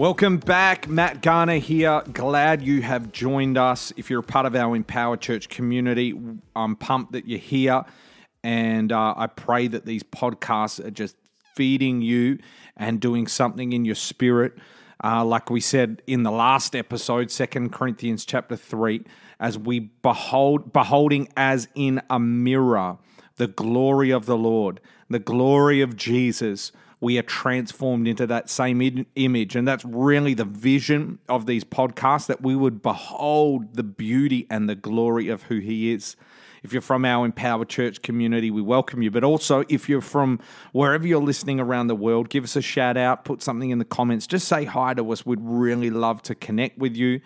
Welcome back. Matt Garner here. Glad you have joined us. If you're a part of our Empower Church community, I'm pumped that you're here. And uh, I pray that these podcasts are just feeding you and doing something in your spirit. Uh, like we said in the last episode, Second Corinthians chapter 3, as we behold, beholding as in a mirror the glory of the Lord, the glory of Jesus we are transformed into that same image. And that's really the vision of these podcasts that we would behold the beauty and the glory of who He is. If you're from our Empower Church community, we welcome you. But also, if you're from wherever you're listening around the world, give us a shout out, put something in the comments, just say hi to us. We'd really love to connect with you.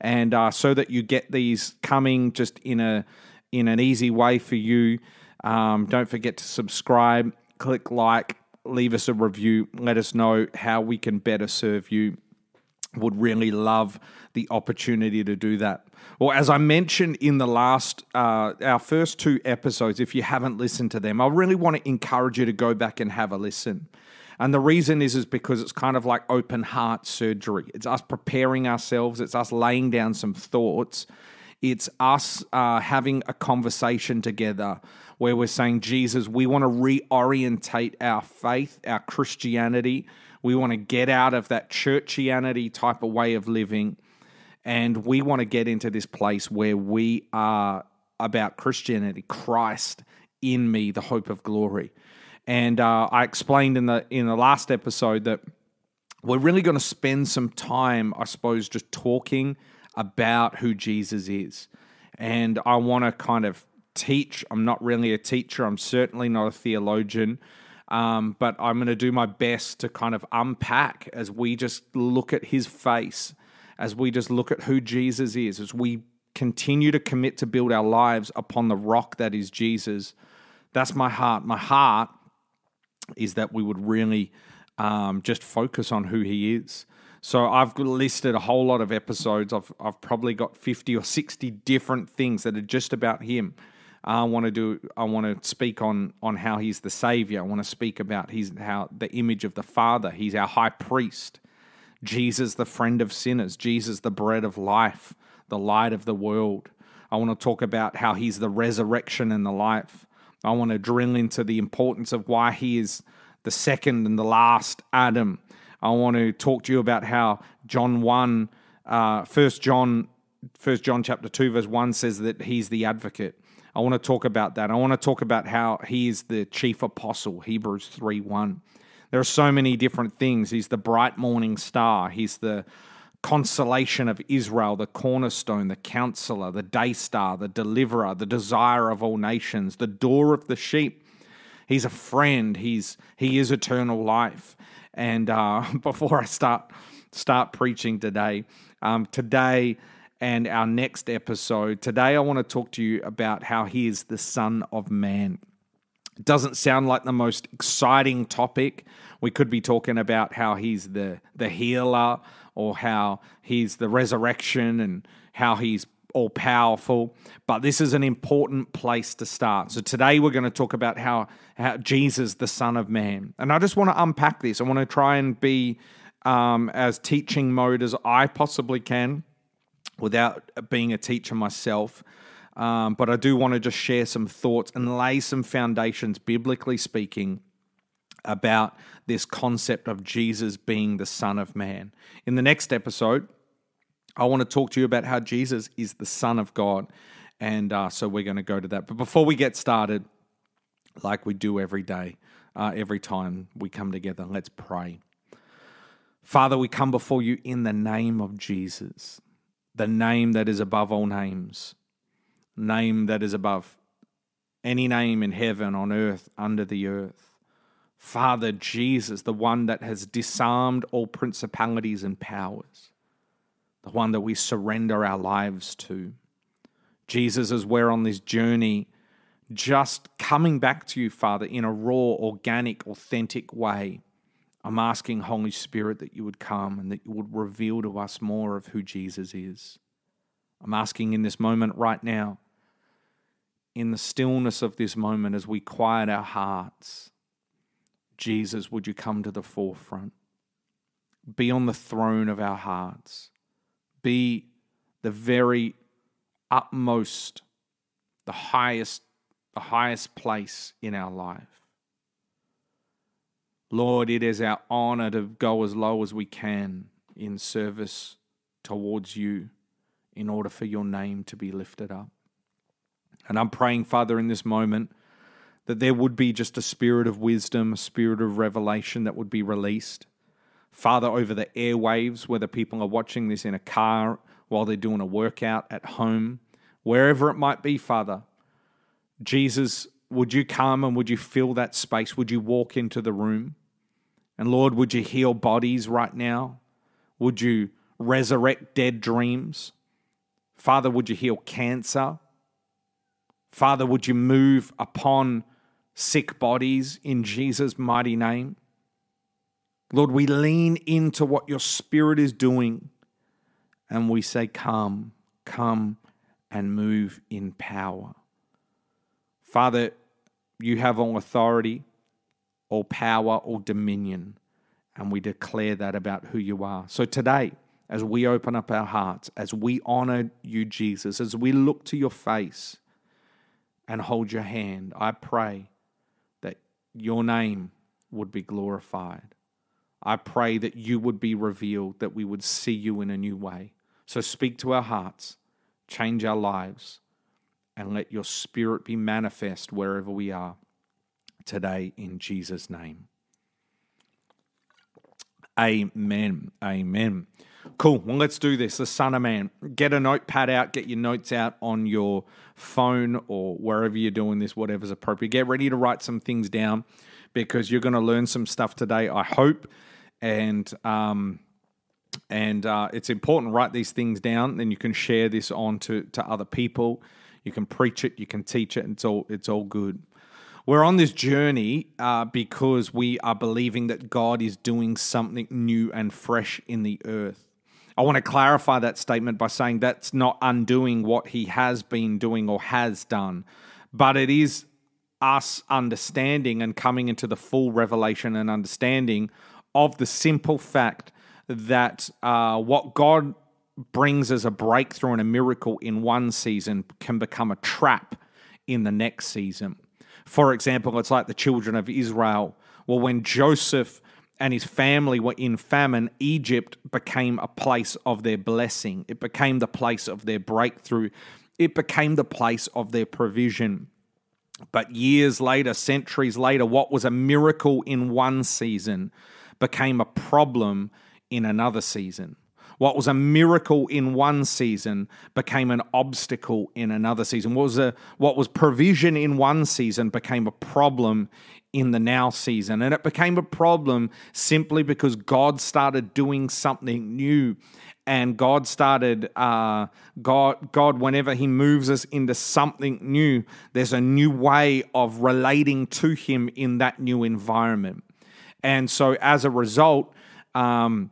And uh, so that you get these coming just in a in an easy way for you. Um, don't forget to subscribe, click like, leave us a review. Let us know how we can better serve you. Would really love the opportunity to do that. Well, as I mentioned in the last, uh, our first two episodes, if you haven't listened to them, I really want to encourage you to go back and have a listen. And the reason is is because it's kind of like open heart surgery. It's us preparing ourselves. It's us laying down some thoughts. It's us uh, having a conversation together where we're saying, Jesus, we want to reorientate our faith, our Christianity. We want to get out of that churchianity type of way of living. And we want to get into this place where we are about Christianity, Christ in me, the hope of glory. And uh, I explained in the in the last episode that we're really going to spend some time, I suppose, just talking about who Jesus is. And I want to kind of teach. I'm not really a teacher. I'm certainly not a theologian. Um, but I'm going to do my best to kind of unpack as we just look at his face, as we just look at who Jesus is, as we continue to commit to build our lives upon the rock that is Jesus. That's my heart. My heart is that we would really um, just focus on who he is. So I've listed a whole lot of episodes. I've, I've probably got 50 or 60 different things that are just about him. I want to do. I want to speak on on how he's the savior. I want to speak about he's how the image of the Father. He's our high priest. Jesus, the friend of sinners. Jesus, the bread of life, the light of the world. I want to talk about how he's the resurrection and the life. I want to drill into the importance of why he is the second and the last Adam. I want to talk to you about how John 1, uh, 1 John, 1 John chapter 2, verse 1 says that he's the advocate. I want to talk about that. I want to talk about how he is the chief apostle, Hebrews 3 1. There are so many different things. He's the bright morning star, he's the consolation of Israel, the cornerstone, the counselor, the day star, the deliverer, the desire of all nations, the door of the sheep. He's a friend. He's he is eternal life. And uh, before I start start preaching today, um, today and our next episode. Today, I want to talk to you about how he is the Son of Man. It doesn't sound like the most exciting topic. We could be talking about how he's the, the healer or how he's the resurrection and how he's all powerful. But this is an important place to start. So today we're going to talk about how, how Jesus, the Son of Man. And I just want to unpack this. I want to try and be um, as teaching mode as I possibly can without being a teacher myself. Um, but I do want to just share some thoughts and lay some foundations, biblically speaking, about this concept of Jesus being the Son of Man. In the next episode, I want to talk to you about how Jesus is the Son of God. And uh, so we're going to go to that. But before we get started, like we do every day, uh, every time we come together, let's pray. Father, we come before you in the name of Jesus the name that is above all names, name that is above any name in heaven, on earth, under the earth. Father Jesus, the one that has disarmed all principalities and powers, the one that we surrender our lives to. Jesus, as we're on this journey, just coming back to you, Father, in a raw, organic, authentic way I'm asking, Holy Spirit, that you would come and that you would reveal to us more of who Jesus is. I'm asking in this moment right now, in the stillness of this moment, as we quiet our hearts, Jesus, would you come to the forefront? be on the throne of our hearts, be the very utmost, the highest, the highest place in our life. Lord, it is our honor to go as low as we can in service towards you in order for your name to be lifted up. And I'm praying, Father, in this moment that there would be just a spirit of wisdom, a spirit of revelation that would be released. Father, over the airwaves, whether people are watching this in a car while they're doing a workout at home, wherever it might be, Father, Jesus, would you come and would you fill that space? Would you walk into the room? And Lord, would you heal bodies right now? Would you resurrect dead dreams? Father, would you heal cancer? Father, would you move upon sick bodies in Jesus' mighty name? Lord, we lean into what your Spirit is doing and we say, Come, come and move in power. Father, you have all authority, all power, all dominion, and we declare that about who you are. So today, as we open up our hearts, as we honor you, Jesus, as we look to your face and hold your hand, I pray that your name would be glorified. I pray that you would be revealed, that we would see you in a new way. So speak to our hearts, change our lives, and let your spirit be manifest wherever we are today in Jesus' name. Amen. Amen. Cool. Well, let's do this. The Son of Man. Get a notepad out, get your notes out on your phone or wherever you're doing this, whatever's appropriate. Get ready to write some things down because you're going to learn some stuff today, I hope. And, um, and uh, it's important write these things down then you can share this on to, to other people you can preach it you can teach it it's all it's all good. We're on this journey uh, because we are believing that god is doing something new and fresh in the earth. I want to clarify that statement by saying that's not undoing what he has been doing or has done, but it is us understanding and coming into the full revelation and understanding of the simple fact that uh, what God brings as a breakthrough and a miracle in one season can become a trap in the next season. For example, it's like the children of Israel. Well, when Joseph and his family were in famine, Egypt became a place of their blessing. It became the place of their breakthrough. It became the place of their provision. But years later, centuries later, what was a miracle in one season became a problem in another season. What was a miracle in one season became an obstacle in another season. What was, a, what was provision in one season became a problem in the now season. And it became a problem simply because God started doing something new. And God started, uh, God, God, whenever He moves us into something new, there's a new way of relating to Him in that new environment. And so as a result, um,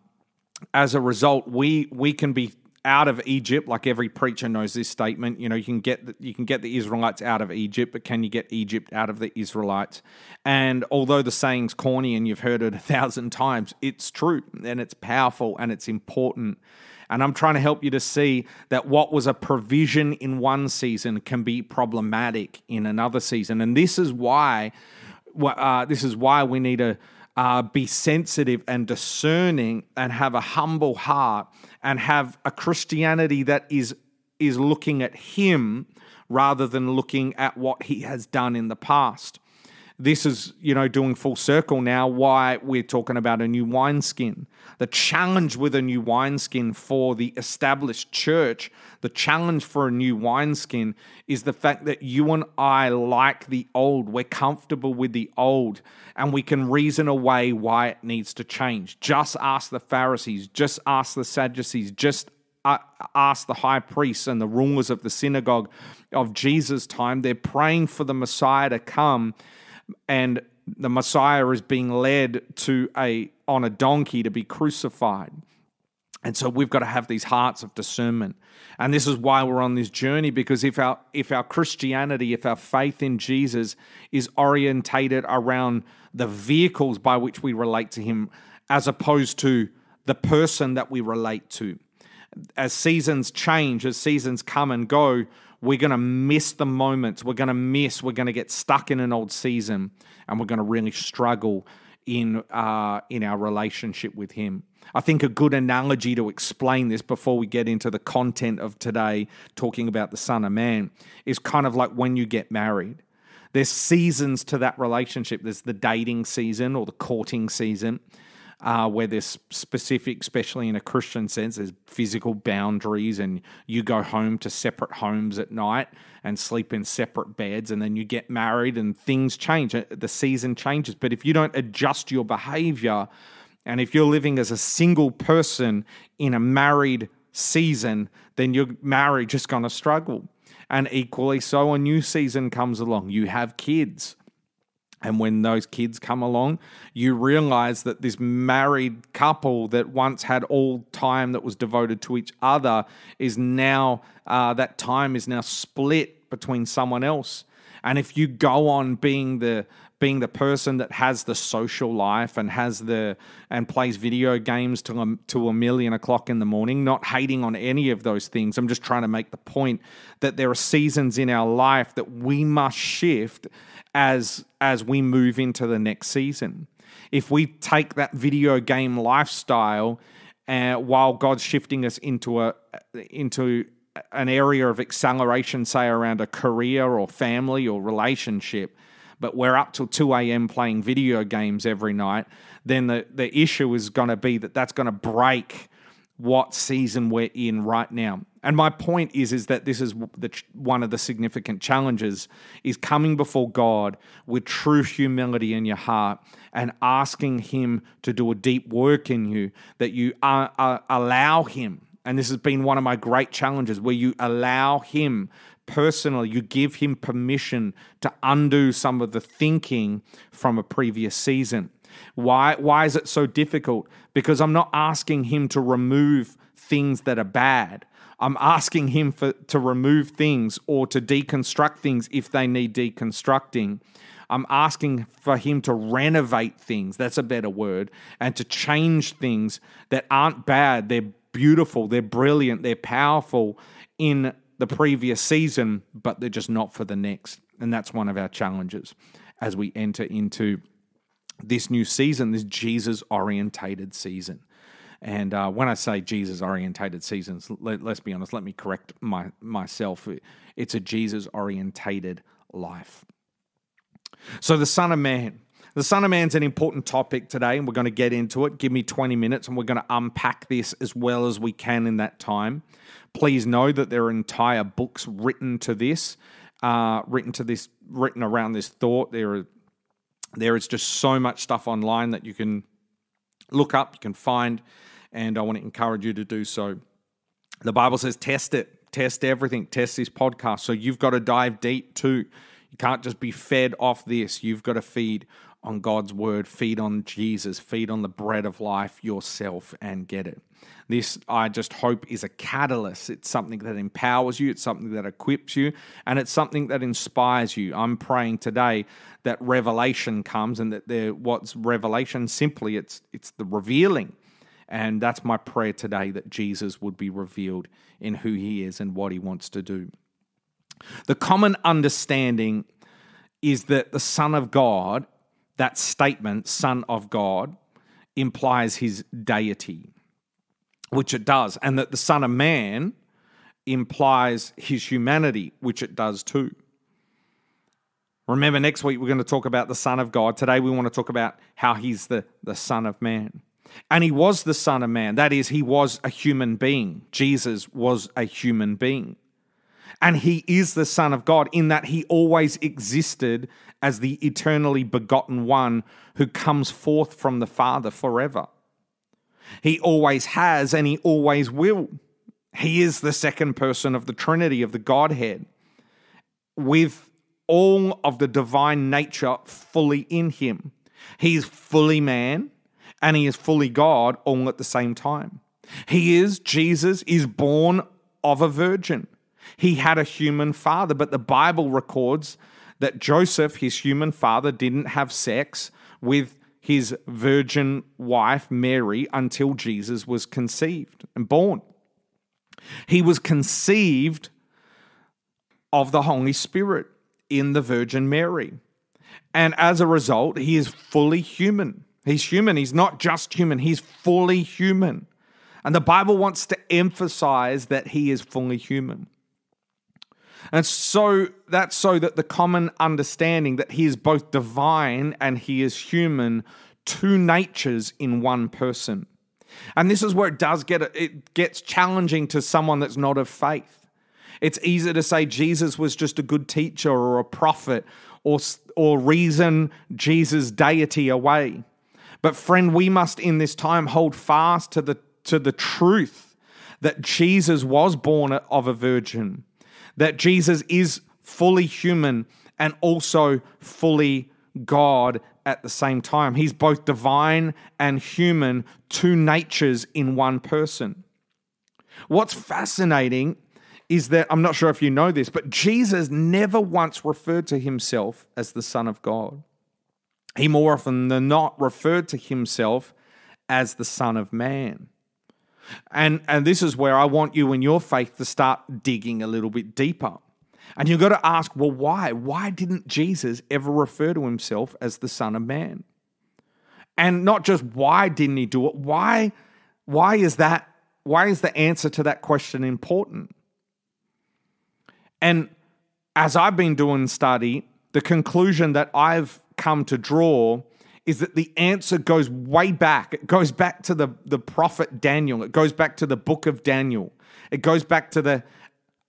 as a result, we we can be out of Egypt, like every preacher knows this statement. You know, you can get the, you can get the Israelites out of Egypt, but can you get Egypt out of the Israelites? And although the saying's corny and you've heard it a thousand times, it's true and it's powerful and it's important. And I'm trying to help you to see that what was a provision in one season can be problematic in another season. And this is why, uh, this is why we need to uh, be sensitive and discerning and have a humble heart and have a Christianity that is is looking at him rather than looking at what he has done in the past this is, you know, doing full circle now why we're talking about a new wineskin. The challenge with a new wineskin for the established church, the challenge for a new wineskin is the fact that you and I like the old. We're comfortable with the old and we can reason away why it needs to change. Just ask the Pharisees, just ask the Sadducees, just uh, ask the high priests and the rulers of the synagogue of Jesus' time. They're praying for the Messiah to come and the Messiah is being led to a on a donkey to be crucified. And so we've got to have these hearts of discernment. And this is why we're on this journey because if our if our Christianity, if our faith in Jesus is orientated around the vehicles by which we relate to him as opposed to the person that we relate to. As seasons change, as seasons come and go, we're going to miss the moments. We're going to miss, we're going to get stuck in an old season and we're going to really struggle in uh, in our relationship with him. I think a good analogy to explain this before we get into the content of today, talking about the Son of Man, is kind of like when you get married. There's seasons to that relationship. There's the dating season or the courting season, uh, where there's specific, especially in a Christian sense, there's physical boundaries, and you go home to separate homes at night and sleep in separate beds, and then you get married, and things change. Uh, the season changes. But if you don't adjust your behavior, and if you're living as a single person in a married season, then your marriage is going to struggle. And equally so, a new season comes along. You have kids and when those kids come along, you realize that this married couple that once had all time that was devoted to each other is now, uh, that time is now split between someone else. And if you go on being the being the person that has the social life and has the and plays video games to a, to a million o'clock in the morning not hating on any of those things i'm just trying to make the point that there are seasons in our life that we must shift as as we move into the next season. If we take that video game lifestyle uh, while God's shifting us into a into an area of acceleration, say around a career or family or relationship, but we're up till 2 a.m. playing video games every night, then the, the issue is going to be that that's going to break what season we're in right now. And my point is is that this is the, one of the significant challenges is coming before God with true humility in your heart and asking him to do a deep work in you that you uh, uh, allow him and this has been one of my great challenges where you allow him personally you give him permission to undo some of the thinking from a previous season why why is it so difficult because i'm not asking him to remove things that are bad I'm asking him for to remove things or to deconstruct things if they need deconstructing. I'm asking for him to renovate things, that's a better word, and to change things that aren't bad. They're beautiful, they're brilliant, they're powerful in the previous season, but they're just not for the next. And that's one of our challenges as we enter into this new season, this Jesus orientated season. And uh, when I say Jesus orientated seasons, let, us be honest, let me correct my, myself. It's a Jesus orientated life. So, the Son of Man. The Son of Man's an important topic today, and we're going to get into it. Give me 20 minutes, and we're going to unpack this as well as we can in that time. Please know that there are entire books written to this, uh, written to this, written around this thought. There are, there is just so much stuff online that you can look up, you can find and I want to encourage you to do so. The Bible says, test it, test everything, test this podcast. So you've got to dive deep too. You can't just be fed off this. You've got to feed on God's word, feed on Jesus, feed on the bread of life yourself and get it. This, I just hope, is a catalyst. It's something that empowers you, it's something that equips you, and it's something that inspires you. I'm praying today that revelation comes and that there what's revelation simply it's it's the revealing and that's my prayer today that Jesus would be revealed in who he is and what he wants to do. The common understanding is that the Son of God, that statement, Son of God, implies his deity, which it does, and that the Son of Man implies his humanity, which it does too. Remember, next week we're going to talk about the Son of God. Today we want to talk about how he's the, the Son of Man. And he was the Son of Man. That is, he was a human being. Jesus was a human being. And he is the Son of God in that he always existed as the eternally begotten one who comes forth from the Father forever. He always has and he always will. He is the second person of the Trinity of the Godhead with all of the divine nature fully in him. He is fully man and he is fully God all at the same time. He is, Jesus is born of a virgin. He had a human father, but the Bible records that Joseph, his human father, didn't have sex with his virgin wife, Mary, until Jesus was conceived and born. He was conceived of the Holy Spirit in the Virgin Mary. And as a result, he is fully human. He's human. He's not just human, he's fully human. And the Bible wants to emphasize that he is fully human. And so that's so that the common understanding that he is both divine and he is human, two natures in one person. And this is where it does get it gets challenging to someone that's not of faith. It's easy to say Jesus was just a good teacher or a prophet or or reason Jesus' deity away. But friend, we must in this time hold fast to the to the truth that Jesus was born of a virgin, that Jesus is fully human and also fully God at the same time. He's both divine and human, two natures in one person. What's fascinating is that I'm not sure if you know this, but Jesus never once referred to himself as the Son of God. He more often than not referred to himself as the Son of Man. And, and this is where I want you in your faith to start digging a little bit deeper. And you've got to ask, well, why? Why didn't Jesus ever refer to himself as the Son of Man? And not just why didn't he do it, why, why is that, why is the answer to that question important? And as I've been doing study, the conclusion that I've come to draw is that the answer goes way back. It goes back to the, the prophet Daniel. It goes back to the book of Daniel. It goes back to the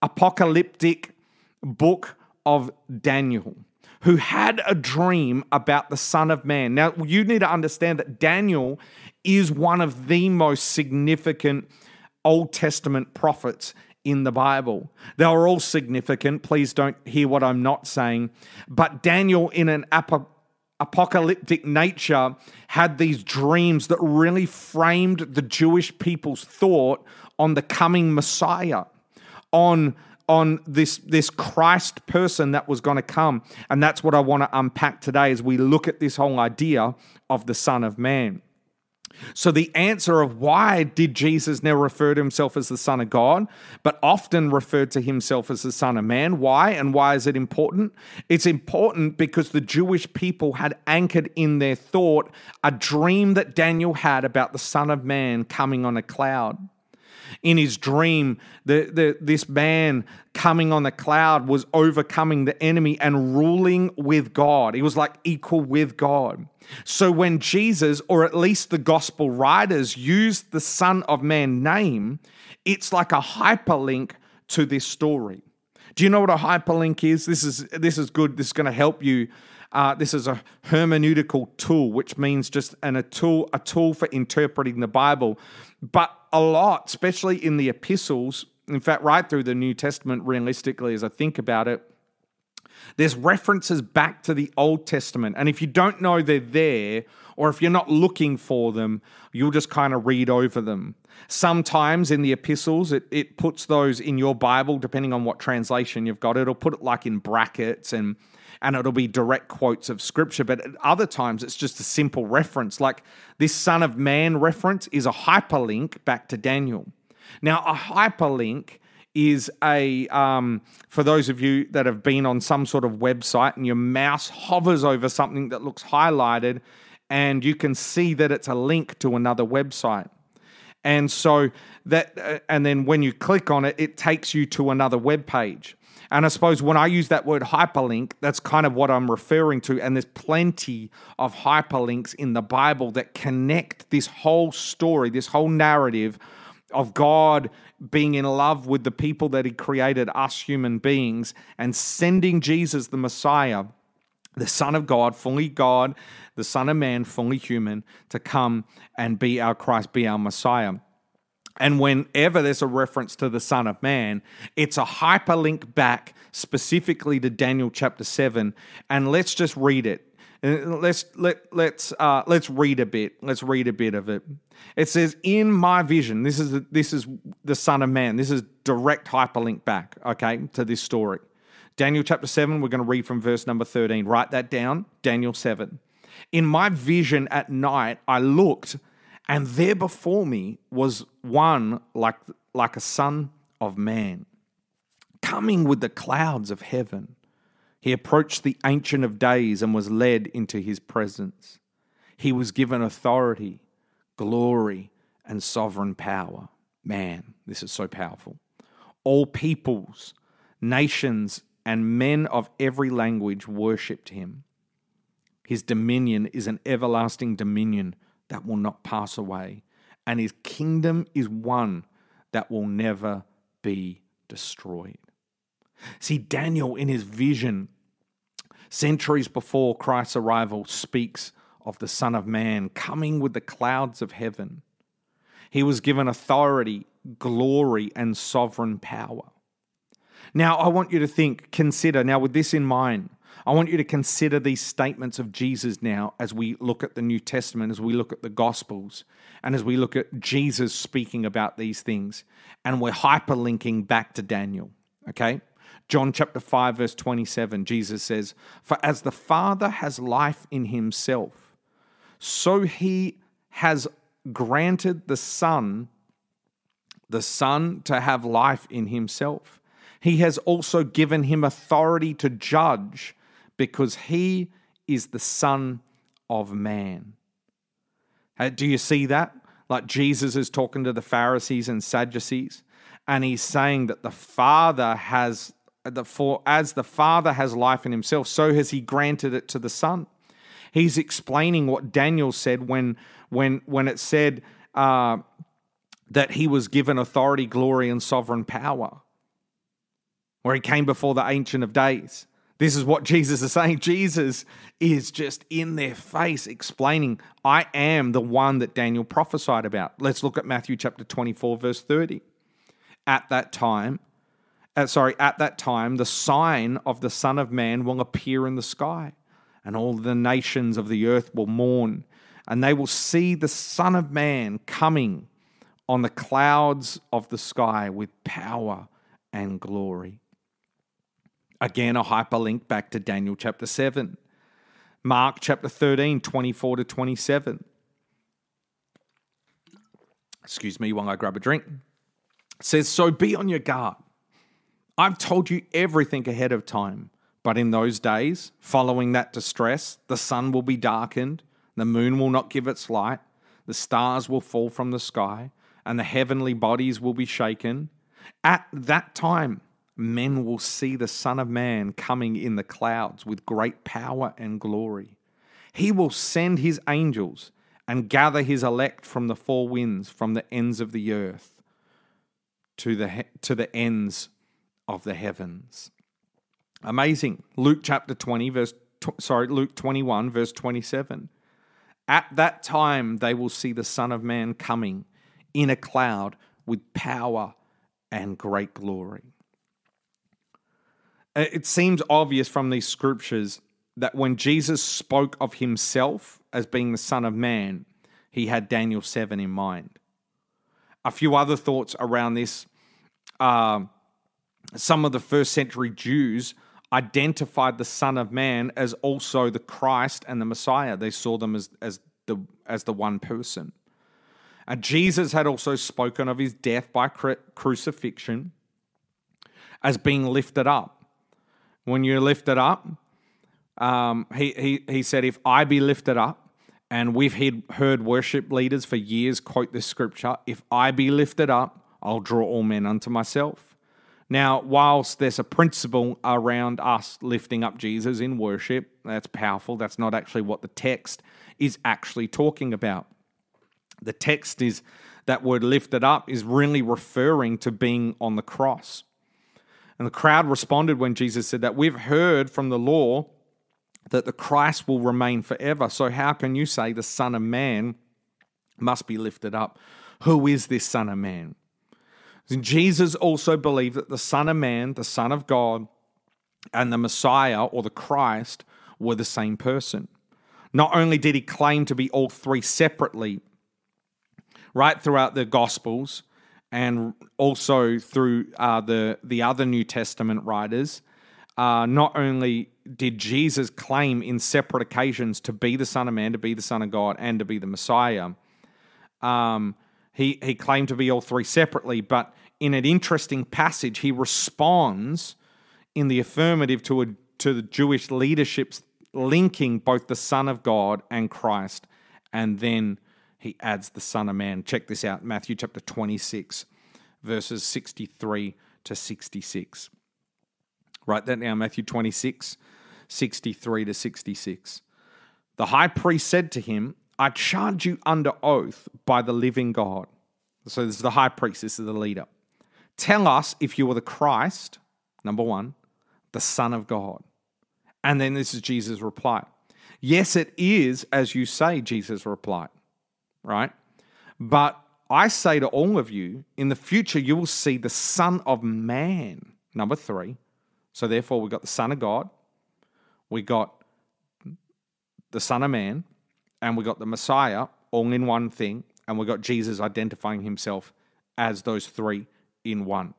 apocalyptic book of Daniel, who had a dream about the Son of Man. Now, you need to understand that Daniel is one of the most significant Old Testament prophets in the Bible. They are all significant. Please don't hear what I'm not saying. But Daniel, in an apocalyptic apocalyptic nature had these dreams that really framed the Jewish people's thought on the coming Messiah, on on this this Christ person that was going to come. And that's what I want to unpack today as we look at this whole idea of the Son of Man. So, the answer of why did Jesus now refer to himself as the Son of God, but often referred to himself as the Son of Man? Why? And why is it important? It's important because the Jewish people had anchored in their thought a dream that Daniel had about the Son of Man coming on a cloud in his dream, the, the, this man coming on the cloud was overcoming the enemy and ruling with God. He was like equal with God. So when Jesus, or at least the gospel writers, used the Son of Man name, it's like a hyperlink to this story. Do you know what a hyperlink is? This is this is good. This is going to help you. Uh, this is a hermeneutical tool, which means just an, a tool a tool for interpreting the Bible. But a lot, especially in the epistles, in fact, right through the New Testament, realistically, as I think about it, there's references back to the Old Testament. And if you don't know they're there, or if you're not looking for them, you'll just kind of read over them. Sometimes in the epistles, it, it puts those in your Bible, depending on what translation you've got. It'll put it like in brackets and and it'll be direct quotes of scripture. But at other times, it's just a simple reference. Like this Son of Man reference is a hyperlink back to Daniel. Now, a hyperlink is a um, for those of you that have been on some sort of website and your mouse hovers over something that looks highlighted and you can see that it's a link to another website and so that uh, and then when you click on it it takes you to another web page and I suppose when I use that word hyperlink, that's kind of what I'm referring to. And there's plenty of hyperlinks in the Bible that connect this whole story, this whole narrative of God being in love with the people that He created, us human beings, and sending Jesus, the Messiah, the Son of God, fully God, the Son of Man, fully human, to come and be our Christ, be our Messiah. And whenever there's a reference to the Son of Man, it's a hyperlink back specifically to Daniel chapter 7. And let's just read it. Uh, let's let let's uh, let's read a bit. Let's read a bit of it. It says, "In my vision, this is this is the Son of Man. This is direct hyperlink back, okay, to this story. Daniel chapter seven. We're going to read from verse number thirteen. Write that down. Daniel seven. In my vision at night, I looked, and there before me was one like, like a son of man, coming with the clouds of heaven. He approached the Ancient of Days and was led into his presence. He was given authority, glory, and sovereign power. Man, this is so powerful. All peoples, nations, and men of every language worshipped him. His dominion is an everlasting dominion that will not pass away, and his kingdom is one that will never be destroyed. See, Daniel, in his vision, centuries before Christ's arrival, speaks of the Son of Man coming with the clouds of heaven. He was given authority, glory, and sovereign power. Now, I want you to think, consider, now with this in mind, I want you to consider these statements of Jesus now as we look at the New Testament, as we look at the Gospels, and as we look at Jesus speaking about these things. And we're hyperlinking back to Daniel, okay? John chapter 5, verse 27, Jesus says, For as the Father has life in himself, so he has granted the Son, the Son to have life in himself. He has also given him authority to judge because he is the Son of Man. Do you see that? Like Jesus is talking to the Pharisees and Sadducees, and he's saying that the Father has the for as the Father has life in himself, so has he granted it to the Son. He's explaining what Daniel said when when when it said uh, that he was given authority, glory, and sovereign power, where he came before the Ancient of Days. This is what Jesus is saying. Jesus is just in their face explaining, I am the one that Daniel prophesied about. Let's look at Matthew chapter 24, verse 30. At that time, uh, sorry, at that time, the sign of the Son of Man will appear in the sky, and all the nations of the earth will mourn, and they will see the Son of Man coming on the clouds of the sky with power and glory. Again, a hyperlink back to Daniel chapter 7. Mark chapter 13, 24 to 27. Excuse me while I grab a drink. It says, So be on your guard I've told you everything ahead of time. But in those days, following that distress, the sun will be darkened, the moon will not give its light, the stars will fall from the sky, and the heavenly bodies will be shaken. At that time, men will see the Son of Man coming in the clouds with great power and glory. He will send his angels and gather his elect from the four winds, from the ends of the earth to the, to the ends of the heavens. Amazing. Luke chapter 20, verse, sorry, Luke 21, verse 27. At that time they will see the Son of Man coming in a cloud with power and great glory. It seems obvious from these scriptures that when Jesus spoke of himself as being the Son of Man, he had Daniel 7 in mind. A few other thoughts around this. Uh, some of the first century Jews identified the Son of Man as also the Christ and the Messiah. They saw them as, as, the, as the one person. And Jesus had also spoken of his death by crucifixion as being lifted up. When you're lifted up, um, he, he, he said, If I be lifted up, and we've heard worship leaders for years quote this scripture, if I be lifted up, I'll draw all men unto myself. Now, whilst there's a principle around us lifting up Jesus in worship, that's powerful. That's not actually what the text is actually talking about. The text is that word lifted up is really referring to being on the cross. And the crowd responded when Jesus said that we've heard from the law that the Christ will remain forever. So, how can you say the Son of Man must be lifted up? Who is this Son of Man? Jesus also believed that the Son of Man, the Son of God, and the Messiah or the Christ were the same person. Not only did he claim to be all three separately, right throughout the Gospels and also through uh, the, the other New Testament writers, uh, not only did Jesus claim in separate occasions to be the Son of Man, to be the Son of God, and to be the Messiah, um, he, he claimed to be all three separately, but in an interesting passage, he responds in the affirmative to, a, to the Jewish leadership's linking both the Son of God and Christ, and then he adds the Son of Man. Check this out Matthew chapter 26, verses 63 to 66. Write that down, Matthew 26, 63 to 66. The high priest said to him, I charge you under oath by the living God. So this is the high priest, this is the leader. Tell us if you are the Christ, number one, the Son of God. And then this is Jesus' reply. Yes, it is as you say, Jesus replied, right? But I say to all of you, in the future you will see the Son of Man, number three. So therefore, we've got the Son of God, we got the Son of Man, and we got the Messiah all in one thing, and we got Jesus identifying himself as those three in one.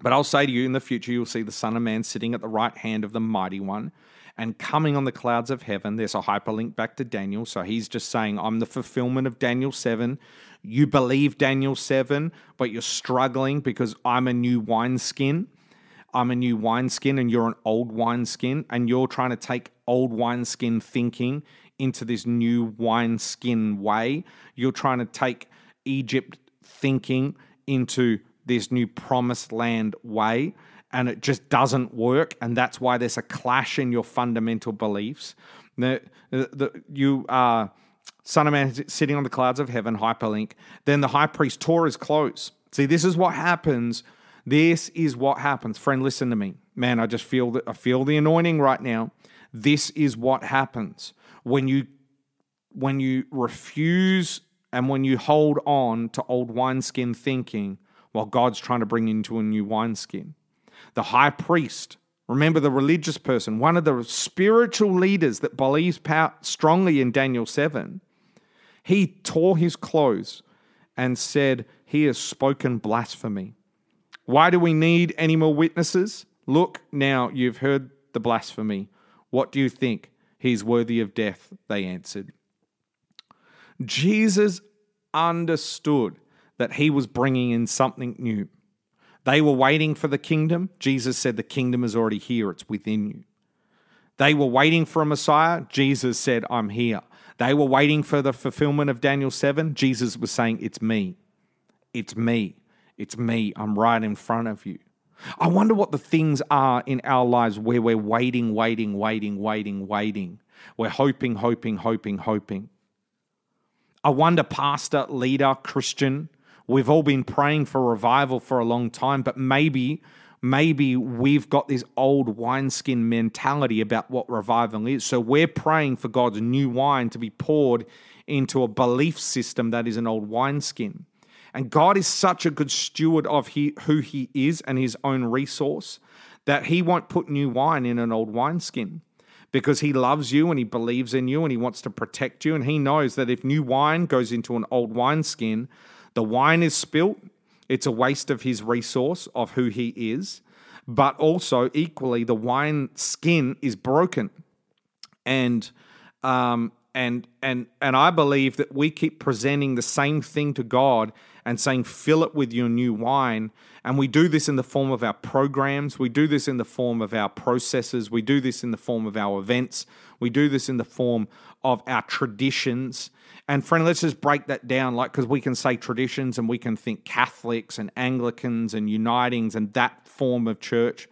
But I'll say to you, in the future, you'll see the Son of Man sitting at the right hand of the Mighty One and coming on the clouds of heaven. There's a hyperlink back to Daniel. So he's just saying, I'm the fulfillment of Daniel 7. You believe Daniel 7, but you're struggling because I'm a new wineskin. I'm a new wineskin and you're an old wineskin, and you're trying to take old wineskin thinking into this new wineskin way. You're trying to take Egypt thinking into this new promised land way and it just doesn't work and that's why there's a clash in your fundamental beliefs. The, the, you are son of man sitting on the clouds of heaven hyperlink. Then the high priest tore his clothes see this is what happens. This is what happens. Friend listen to me. Man i just feel that i feel the anointing right now. This is what happens. When you when you refuse and when you hold on to old wineskin thinking while God's trying to bring you into a new wineskin. The high priest, remember the religious person, one of the spiritual leaders that believes strongly in Daniel 7, he tore his clothes and said, He has spoken blasphemy. Why do we need any more witnesses? Look, now you've heard the blasphemy. What do you think? He's worthy of death, they answered. Jesus understood that he was bringing in something new. They were waiting for the kingdom. Jesus said, The kingdom is already here, it's within you. They were waiting for a Messiah. Jesus said, I'm here. They were waiting for the fulfillment of Daniel 7. Jesus was saying, It's me. It's me. It's me. I'm right in front of you. I wonder what the things are in our lives where we're waiting, waiting, waiting, waiting, waiting. We're hoping, hoping, hoping, hoping. I wonder, pastor, leader, Christian, we've all been praying for revival for a long time, but maybe maybe we've got this old wineskin mentality about what revival is. So we're praying for God's new wine to be poured into a belief system that is an old wineskin. And God is such a good steward of he, who He is and His own resource that He won't put new wine in an old wineskin because He loves you and He believes in you and He wants to protect you. And He knows that if new wine goes into an old wineskin, the wine is spilt. It's a waste of his resource of who he is. But also, equally, the wine skin is broken. And um, and and and I believe that we keep presenting the same thing to God and saying, fill it with your new wine. And we do this in the form of our programs. We do this in the form of our processes. We do this in the form of our events. We do this in the form of our traditions. And friend, let's just break that down, like because we can say traditions and we can think Catholics and Anglicans and Unitings and that form of church.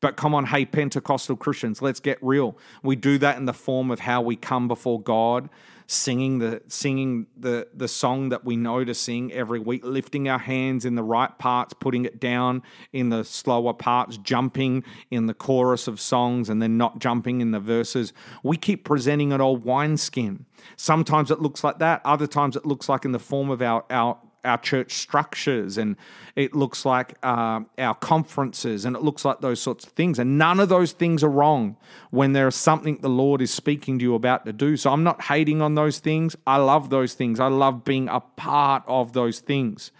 But come on, hey, Pentecostal Christians, let's get real. We do that in the form of how we come before God singing the singing the the song that we know to sing every week lifting our hands in the right parts putting it down in the slower parts jumping in the chorus of songs and then not jumping in the verses. We keep presenting an old wineskin. Sometimes it looks like that other times it looks like in the form of our our our church structures and it looks like uh, our conferences and it looks like those sorts of things. And none of those things are wrong when there is something the Lord is speaking to you about to do. So I'm not hating on those things. I love those things. I love being a part of those things.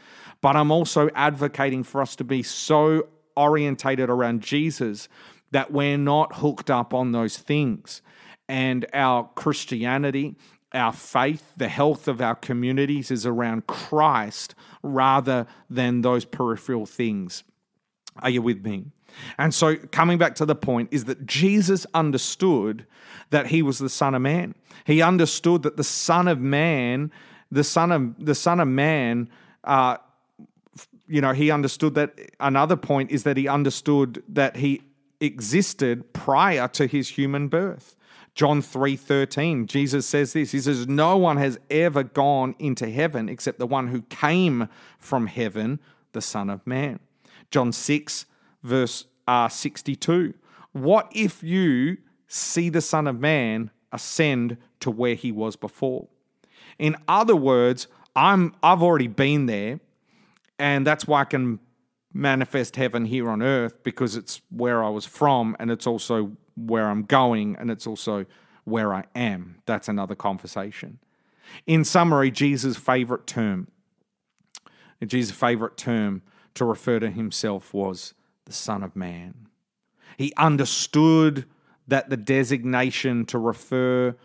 But I'm also advocating for us to be so orientated around Jesus that we're not hooked up on those things. And our Christianity, our faith, the health of our communities is around Christ rather than those peripheral things. Are you with me? And so, coming back to the point, is that Jesus understood that he was the Son of Man. He understood that the Son of Man, the Son of the Son of Man, uh, you know, he understood that. Another point is that he understood that he existed prior to his human birth. John 3:13 Jesus says this. He says no one has ever gone into heaven except the one who came from heaven the son of man. John 6 verse uh, 62 what if you see the son of man ascend to where he was before? In other words I'm I've already been there and that's why I can manifest heaven here on earth because it's where I was from and it's also where I'm going and it's also where I am. That's another conversation. In summary, Jesus' favorite term, Jesus' favorite term to refer to himself was the Son of Man. He understood that the designation to refer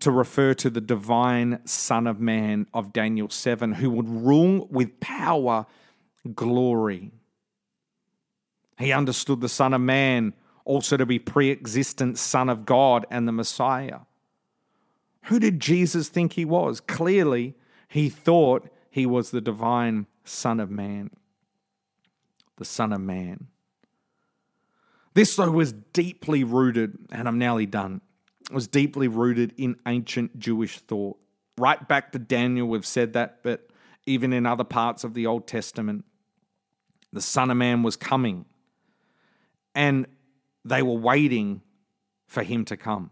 to refer to the divine Son of Man of Daniel 7, who would rule with power, glory. He understood the Son of Man also to be pre existent Son of God and the Messiah. Who did Jesus think he was? Clearly, he thought he was the divine Son of Man. The Son of Man. This, though, was deeply rooted, and I'm nearly done, was deeply rooted in ancient Jewish thought. Right back to Daniel, we've said that, but even in other parts of the Old Testament, the Son of Man was coming. And they were waiting for him to come.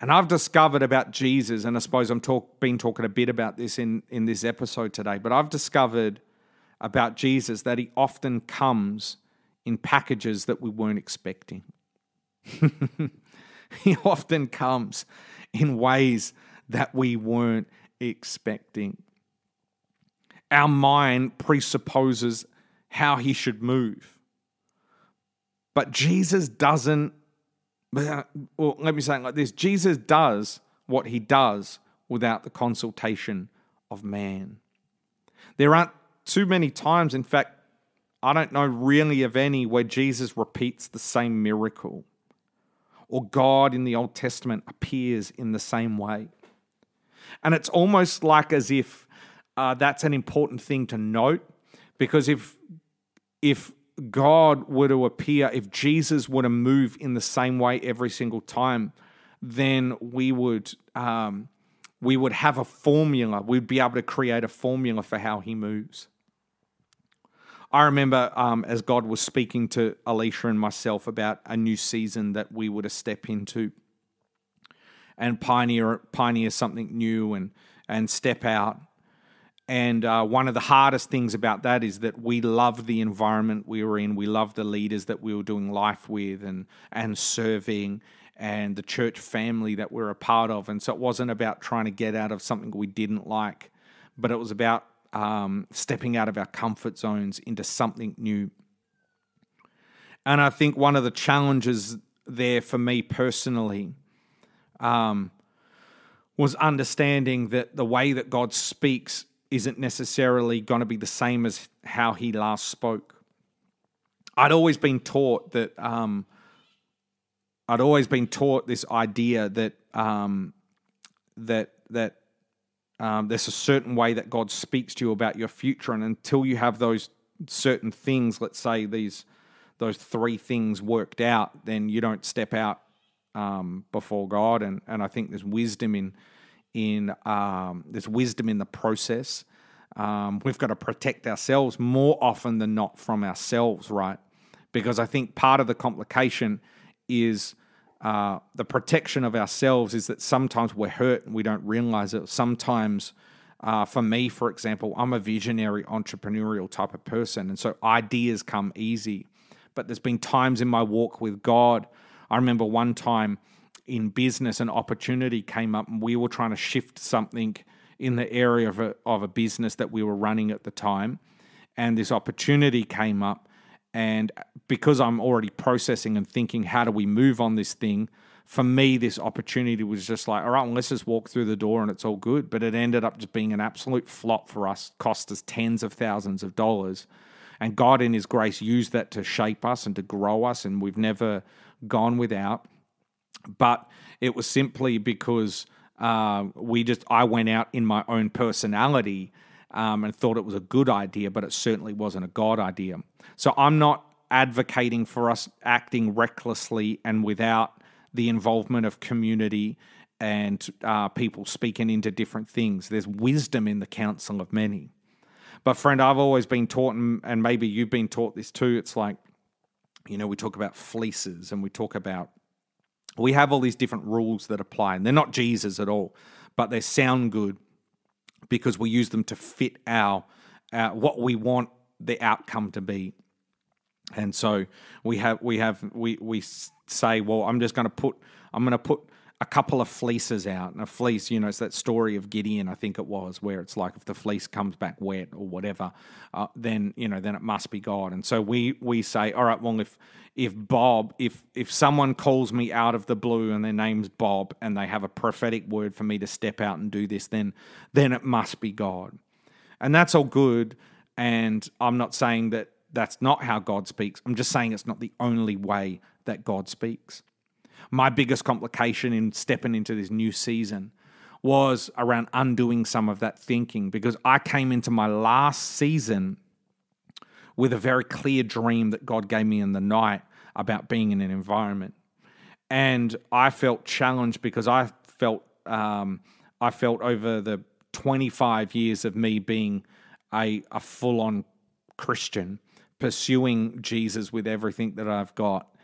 And I've discovered about Jesus, and I suppose I'm talk, been talking a bit about this in, in this episode today, but I've discovered about Jesus that he often comes in packages that we weren't expecting. he often comes in ways that we weren't expecting. Our mind presupposes how he should move. But Jesus doesn't, well, let me say it like this Jesus does what he does without the consultation of man. There aren't too many times, in fact, I don't know really of any where Jesus repeats the same miracle or God in the Old Testament appears in the same way. And it's almost like as if uh, that's an important thing to note because if if God were to appear, if Jesus were to move in the same way every single time, then we would um, we would have a formula. We'd be able to create a formula for how He moves. I remember um, as God was speaking to Alicia and myself about a new season that we were to step into and pioneer pioneer something new and and step out and uh, one of the hardest things about that is that we love the environment we were in. We love the leaders that we were doing life with and, and serving and the church family that we're a part of. And so it wasn't about trying to get out of something we didn't like, but it was about um, stepping out of our comfort zones into something new. And I think one of the challenges there for me personally um, was understanding that the way that God speaks isn't necessarily going to be the same as how he last spoke. I'd always been taught that um, I'd always been taught this idea that um, that that um, there's a certain way that God speaks to you about your future, and until you have those certain things, let's say these those three things worked out, then you don't step out um, before God. And and I think there's wisdom in in um, there's wisdom in the process. Um, we've got to protect ourselves more often than not from ourselves, right? Because I think part of the complication is uh, the protection of ourselves is that sometimes we're hurt and we don't realize it. Sometimes, uh, for me, for example, I'm a visionary, entrepreneurial type of person, and so ideas come easy. But there's been times in my walk with God. I remember one time in business, an opportunity came up, and we were trying to shift something in the area of a, of a business that we were running at the time. And this opportunity came up, And because I'm already processing and thinking, how do we move on this thing? For me, this opportunity was just like, all right, well, let's just walk through the door and it's all good. But it ended up just being an absolute flop for us, cost us tens of thousands of dollars. And God, in His grace, used that to shape us and to grow us. And we've never gone without. But it was simply because uh, we just, I went out in my own personality um, and thought it was a good idea, but it certainly wasn't a God idea. So I'm not advocating for us acting recklessly and without the involvement of community and uh, people speaking into different things. There's wisdom in the counsel of many. But, friend, I've always been taught, and maybe you've been taught this too. It's like, you know, we talk about fleeces and we talk about, we have all these different rules that apply, and they're not Jesus at all, but they sound good because we use them to fit our, our what we want the outcome to be. And so we have we have we we say, well, I'm just going to put I'm going to put a couple of fleeces out. And a fleece, you know, it's that story of Gideon, I think it was, where it's like if the fleece comes back wet or whatever, uh, then you know, then it must be God. And so we we say, all right, well, if if Bob, if if someone calls me out of the blue and their name's Bob and they have a prophetic word for me to step out and do this, then then it must be God. And that's all good. And I'm not saying that that's not how God speaks. I'm just saying it's not the only way that God speaks. My biggest complication in stepping into this new season was around undoing some of that thinking because I came into my last season with a very clear dream that God gave me in the night about being in an environment. And I felt challenged because I felt um, I felt over the 25 years of me being a, a full on Christian, pursuing Jesus with everything that I've got,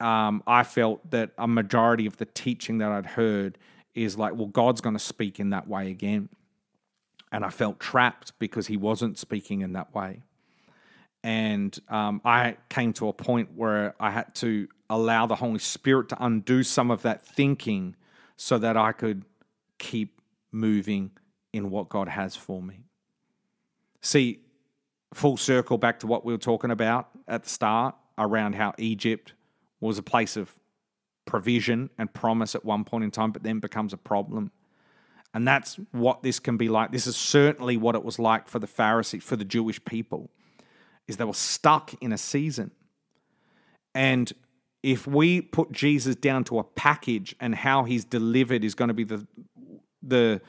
um, I felt that a majority of the teaching that I'd heard is like, well, God's going to speak in that way again. And I felt trapped because he wasn't speaking in that way. And um, I came to a point where I had to allow the Holy Spirit to undo some of that thinking so that I could keep moving in what God has for me. See, full circle back to what we were talking about at the start around how Egypt was a place of provision and promise at one point in time, but then becomes a problem. And that's what this can be like. This is certainly what it was like for the Pharisees, for the Jewish people, is they were stuck in a season. And if we put Jesus down to a package and how he's delivered is going to be the the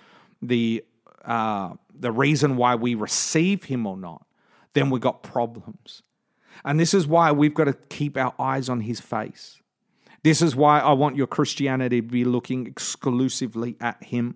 the uh, the reason why we receive him or not, then we got problems. And this is why we've got to keep our eyes on his face. This is why I want your Christianity to be looking exclusively at him.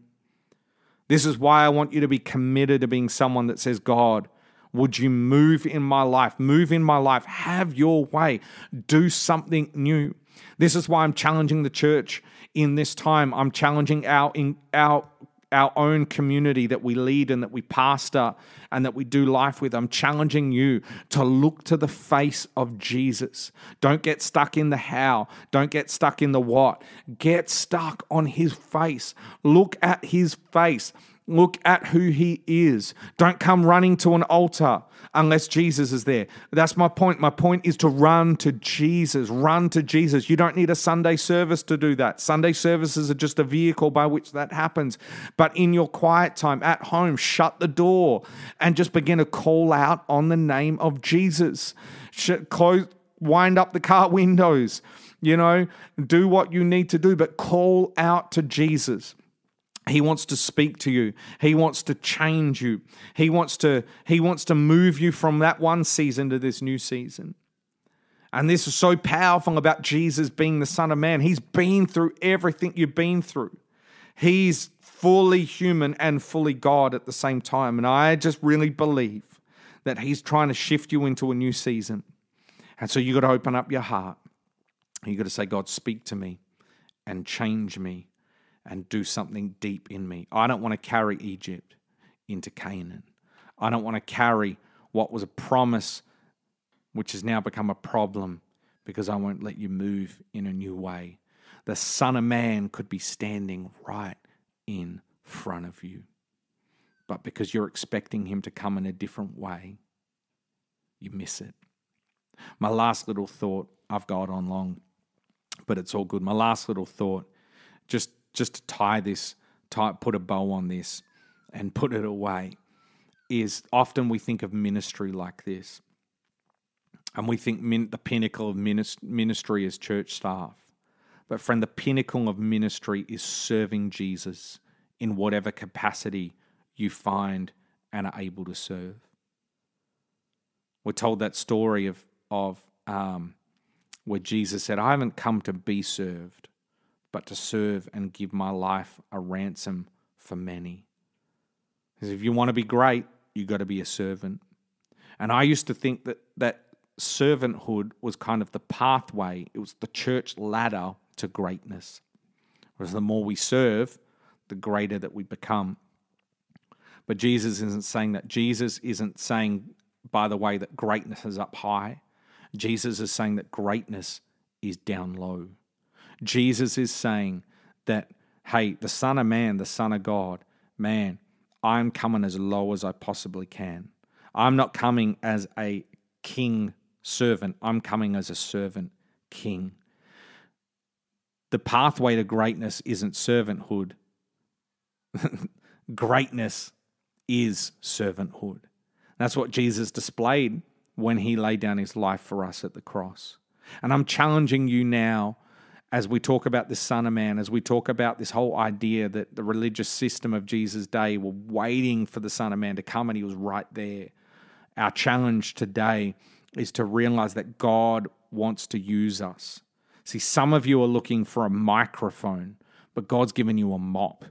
This is why I want you to be committed to being someone that says, God, would you move in my life? Move in my life. Have your way. Do something new. This is why I'm challenging the church in this time. I'm challenging our, in, our our own community that we lead and that we pastor and that we do life with. I'm challenging you to look to the face of Jesus. Don't get stuck in the how, don't get stuck in the what. Get stuck on his face. Look at his face. Look at who he is. Don't come running to an altar unless Jesus is there. That's my point. My point is to run to Jesus. Run to Jesus. You don't need a Sunday service to do that. Sunday services are just a vehicle by which that happens. But in your quiet time at home, shut the door and just begin to call out on the name of Jesus. Close, wind up the car windows. You know, do what you need to do, but call out to Jesus. He wants to speak to you. He wants to change you. He wants to he wants to move you from that one season to this new season. And this is so powerful about Jesus being the son of man. He's been through everything you've been through. He's fully human and fully God at the same time. And I just really believe that he's trying to shift you into a new season. And so you got to open up your heart. You got to say, God, speak to me and change me and do something deep in me. I don't want to carry Egypt into Canaan. I don't want to carry what was a promise, which has now become a problem because I won't let you move in a new way. The Son of Man could be standing right in front of you. But because you're expecting him to come in a different way, you miss it. My last little thought, I've got on long, but it's all good. My last little thought, just just to tie this, tie, put a bow on this, and put it away, is often we think of ministry like this, and we think min, the pinnacle of ministry is church staff. But friend, the pinnacle of ministry is serving Jesus in whatever capacity you find and are able to serve. We're told that story of of um, where Jesus said, "I haven't come to be served, but to serve and give my life a ransom for many." Because if you want to be great, you got to be a servant. And I used to think that that servanthood was kind of the pathway. It was the church ladder to greatness. Whereas the more we serve, the greater that we become. But Jesus isn't saying that. Jesus isn't saying, by the way, that greatness is up high. Jesus is saying that greatness is down low. Jesus is saying that, hey, the Son of Man, the Son of God, man, I'm coming as low as I possibly can. I'm not coming as a king servant, I'm coming as a servant king. The pathway to greatness isn't servanthood, greatness is servanthood. That's what Jesus displayed when he laid down his life for us at the cross. And I'm challenging you now as we talk about the Son of Man, as we talk about this whole idea that the religious system of Jesus' day were waiting for the Son of Man to come and he was right there. Our challenge today is to realize that God wants to use us. See, some of you are looking for a microphone, but God's given you a mop.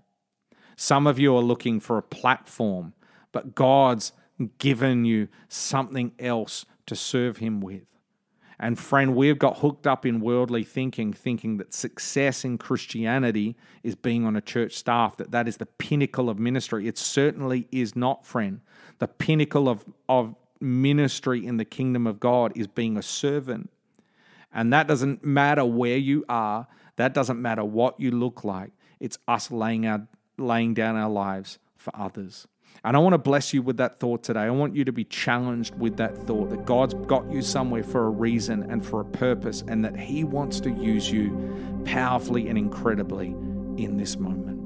Some of you are looking for a platform, but God's given you something else to serve Him with. And friend, we've got hooked up in worldly thinking, thinking that success in Christianity is being on a church staff, that that is the pinnacle of ministry. It certainly is not, friend. The pinnacle of, of ministry in the kingdom of God is being a servant. And that doesn't matter where you are, that doesn't matter what you look like. It's us laying, our, laying down our lives for others. And I want to bless you with that thought today. I want you to be challenged with that thought that God's got you somewhere for a reason and for a purpose, and that He wants to use you powerfully and incredibly in this moment.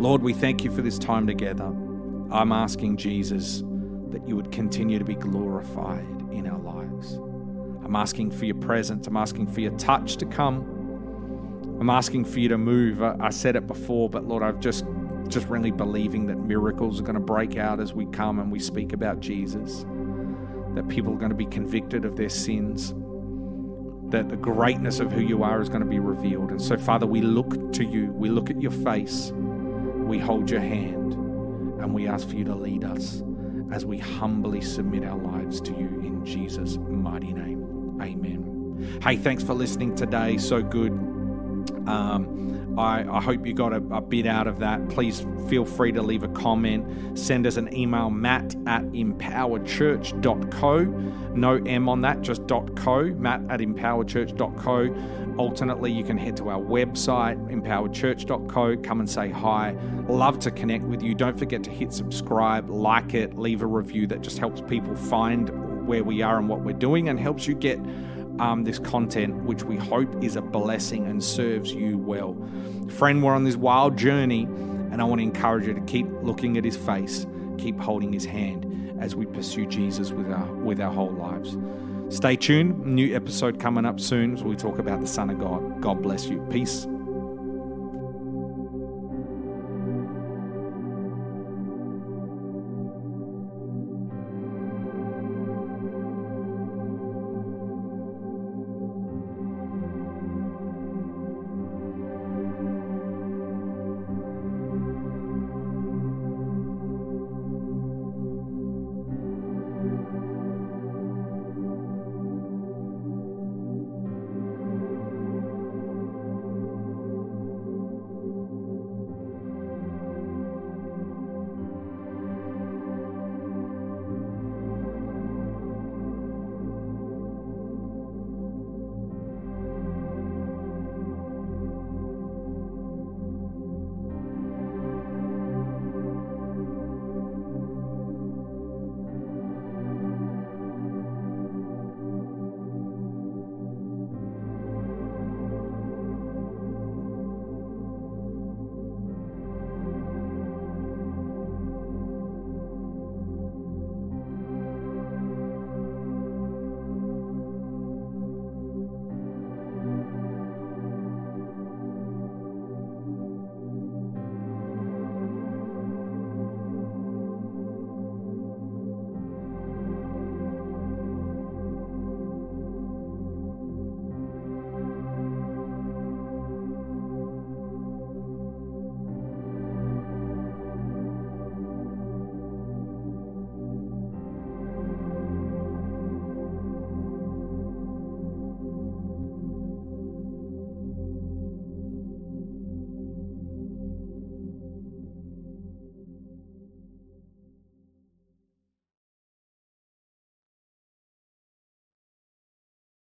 Lord, we thank you for this time together. I'm asking Jesus that you would continue to be glorified in our lives. I'm asking for your presence. I'm asking for your touch to come. I'm asking for you to move. I, said it before, but Lord, I've just just really believing that miracles are going to break out as we come and we speak about Jesus, that people are going to be convicted of their sins, that the greatness of who you are is going to be revealed. And so, Father, we look to you, we look at your face, we hold your hand, and we ask for you to lead us as we humbly submit our lives to you in Jesus' mighty name. Amen. Hey, thanks for listening today. So good. Um, I, I hope you got a, a, bit out of that. Please feel free to leave a comment. Send us an email, matt at empowerchurch.co. No M on that, just .co, matt at empowerchurch.co. Alternately, you can head to our website, empowerchurch.co. Come and say hi. Love to connect with you. Don't forget to hit subscribe, like it, leave a review. That just helps people find where we are and what we're doing and helps you get um, this content, which we hope is a blessing and serves you well. Friend, we're on this wild journey, and I want to encourage you to keep looking at his face, keep holding his hand as we pursue Jesus with our with our whole lives. Stay tuned. New episode coming up soon as we talk about the Son of God. God bless you. Peace